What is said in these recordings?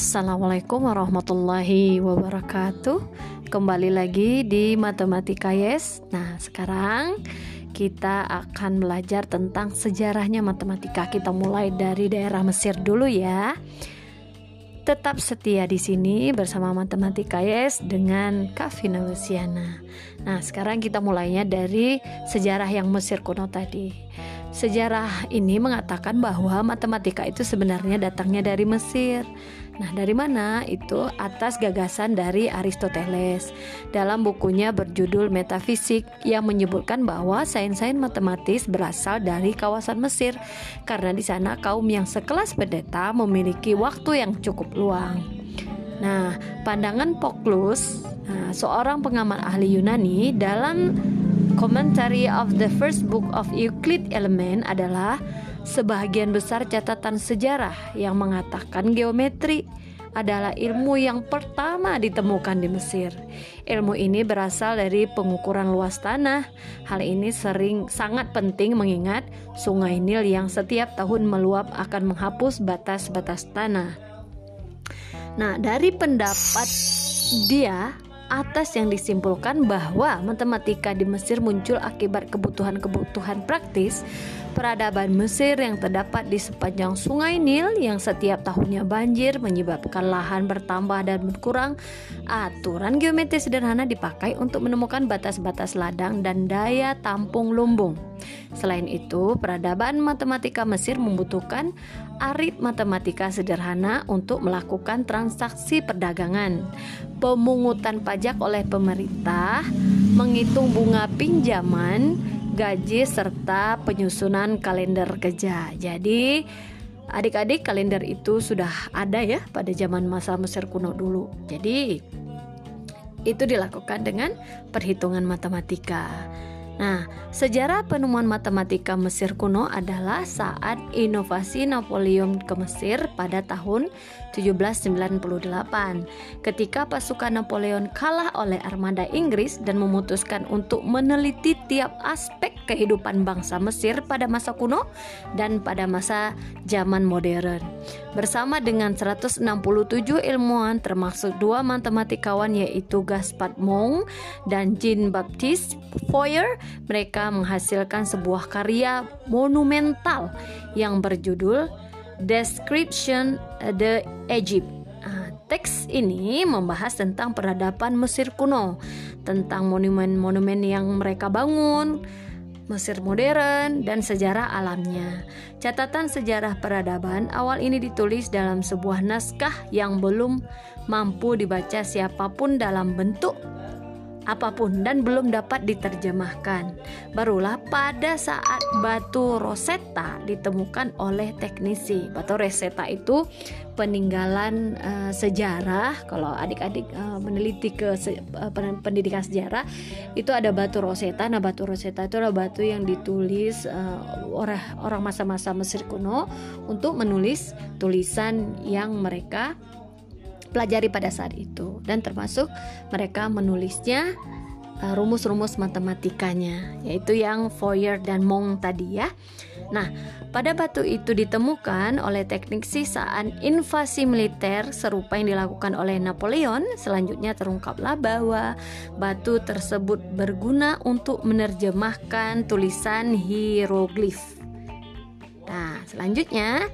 Assalamualaikum warahmatullahi wabarakatuh. Kembali lagi di Matematika Yes. Nah sekarang kita akan belajar tentang sejarahnya matematika. Kita mulai dari daerah Mesir dulu ya. Tetap setia di sini bersama Matematika Yes dengan Kavina Luciana. Nah sekarang kita mulainya dari sejarah yang Mesir kuno tadi. Sejarah ini mengatakan bahwa matematika itu sebenarnya datangnya dari Mesir. Nah, dari mana? Itu atas gagasan dari Aristoteles dalam bukunya berjudul Metafisik yang menyebutkan bahwa sains-sains matematis berasal dari kawasan Mesir karena di sana kaum yang sekelas pendeta memiliki waktu yang cukup luang. Nah, pandangan Poklus, nah, seorang pengamat ahli Yunani dalam Commentary of the First Book of Euclid Element adalah sebagian besar catatan sejarah yang mengatakan geometri adalah ilmu yang pertama ditemukan di Mesir. Ilmu ini berasal dari pengukuran luas tanah. Hal ini sering sangat penting mengingat Sungai Nil yang setiap tahun meluap akan menghapus batas-batas tanah. Nah, dari pendapat dia atas yang disimpulkan bahwa matematika di Mesir muncul akibat kebutuhan-kebutuhan praktis peradaban Mesir yang terdapat di sepanjang Sungai Nil yang setiap tahunnya banjir menyebabkan lahan bertambah dan berkurang. Aturan geometri sederhana dipakai untuk menemukan batas-batas ladang dan daya tampung lumbung. Selain itu, peradaban matematika Mesir membutuhkan arit matematika sederhana untuk melakukan transaksi perdagangan, pemungutan pajak oleh pemerintah, menghitung bunga pinjaman, gaji serta penyusunan kalender kerja. Jadi adik-adik kalender itu sudah ada ya pada zaman masa Mesir kuno dulu. Jadi itu dilakukan dengan perhitungan matematika. Nah, sejarah penemuan matematika Mesir kuno adalah saat inovasi Napoleon ke Mesir pada tahun 1798 ketika pasukan Napoleon kalah oleh armada Inggris dan memutuskan untuk meneliti tiap aspek kehidupan bangsa Mesir pada masa kuno dan pada masa zaman modern. Bersama dengan 167 ilmuwan termasuk dua matematikawan yaitu Gaspard Monge dan Jean Baptiste Fourier, mereka menghasilkan sebuah karya monumental yang berjudul Description the Egypt. Nah, teks ini membahas tentang peradaban Mesir kuno, tentang monumen-monumen yang mereka bangun, Mesir modern, dan sejarah alamnya. Catatan sejarah peradaban awal ini ditulis dalam sebuah naskah yang belum mampu dibaca siapa pun dalam bentuk apa pun dan belum dapat diterjemahkan. Barulah pada saat batu Rosetta ditemukan oleh teknisi. Batu Rosetta itu peninggalan uh, sejarah. Kalau adik-adik uh, meneliti ke se uh, pendidikan sejarah, itu ada batu Rosetta. Nah, batu Rosetta itu adalah batu yang ditulis uh, orang orang masa-masa Mesir kuno untuk menulis tulisan yang mereka pelajari pada saat itu dan termasuk mereka menulisnya uh, rumus-rumus matematikanya yaitu yang Fourier dan Mong tadi ya. Nah, pada batu itu ditemukan oleh teknik sisaan invasi militer serupa yang dilakukan oleh Napoleon. Selanjutnya terungkaplah bahwa batu tersebut berguna untuk menerjemahkan tulisan hieroglif. Nah, selanjutnya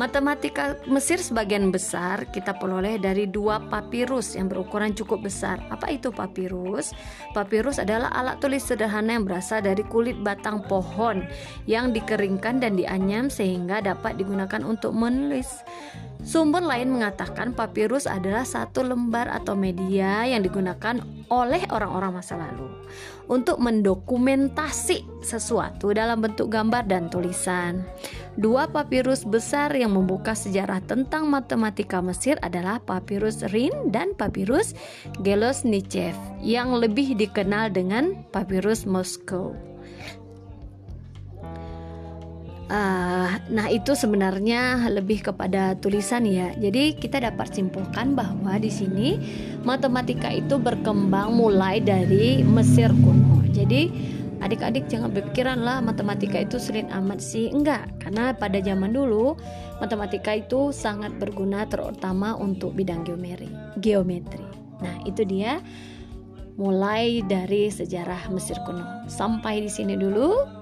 Matematika Mesir sebagian besar kita peroleh dari dua papirus yang berukuran cukup besar. Apa itu papirus? Papirus adalah alat tulis sederhana yang berasal dari kulit batang pohon yang dikeringkan dan dianyam sehingga dapat digunakan untuk menulis. Sumber lain mengatakan papirus adalah satu lembar atau media yang digunakan oleh orang-orang masa lalu untuk mendokumentasi sesuatu dalam bentuk gambar dan tulisan. Dua papirus besar yang membuka sejarah tentang matematika Mesir adalah papirus Rin dan papirus Gelosnichev yang lebih dikenal dengan papirus Moskow. Uh, nah itu sebenarnya lebih kepada tulisan ya. Jadi kita dapat simpulkan bahwa di sini matematika itu berkembang mulai dari Mesir kuno. Jadi adik-adik jangan berpikiran lah matematika itu sulit amat sih enggak karena pada zaman dulu matematika itu sangat berguna terutama untuk bidang geometri geometri nah itu dia mulai dari sejarah Mesir kuno sampai di sini dulu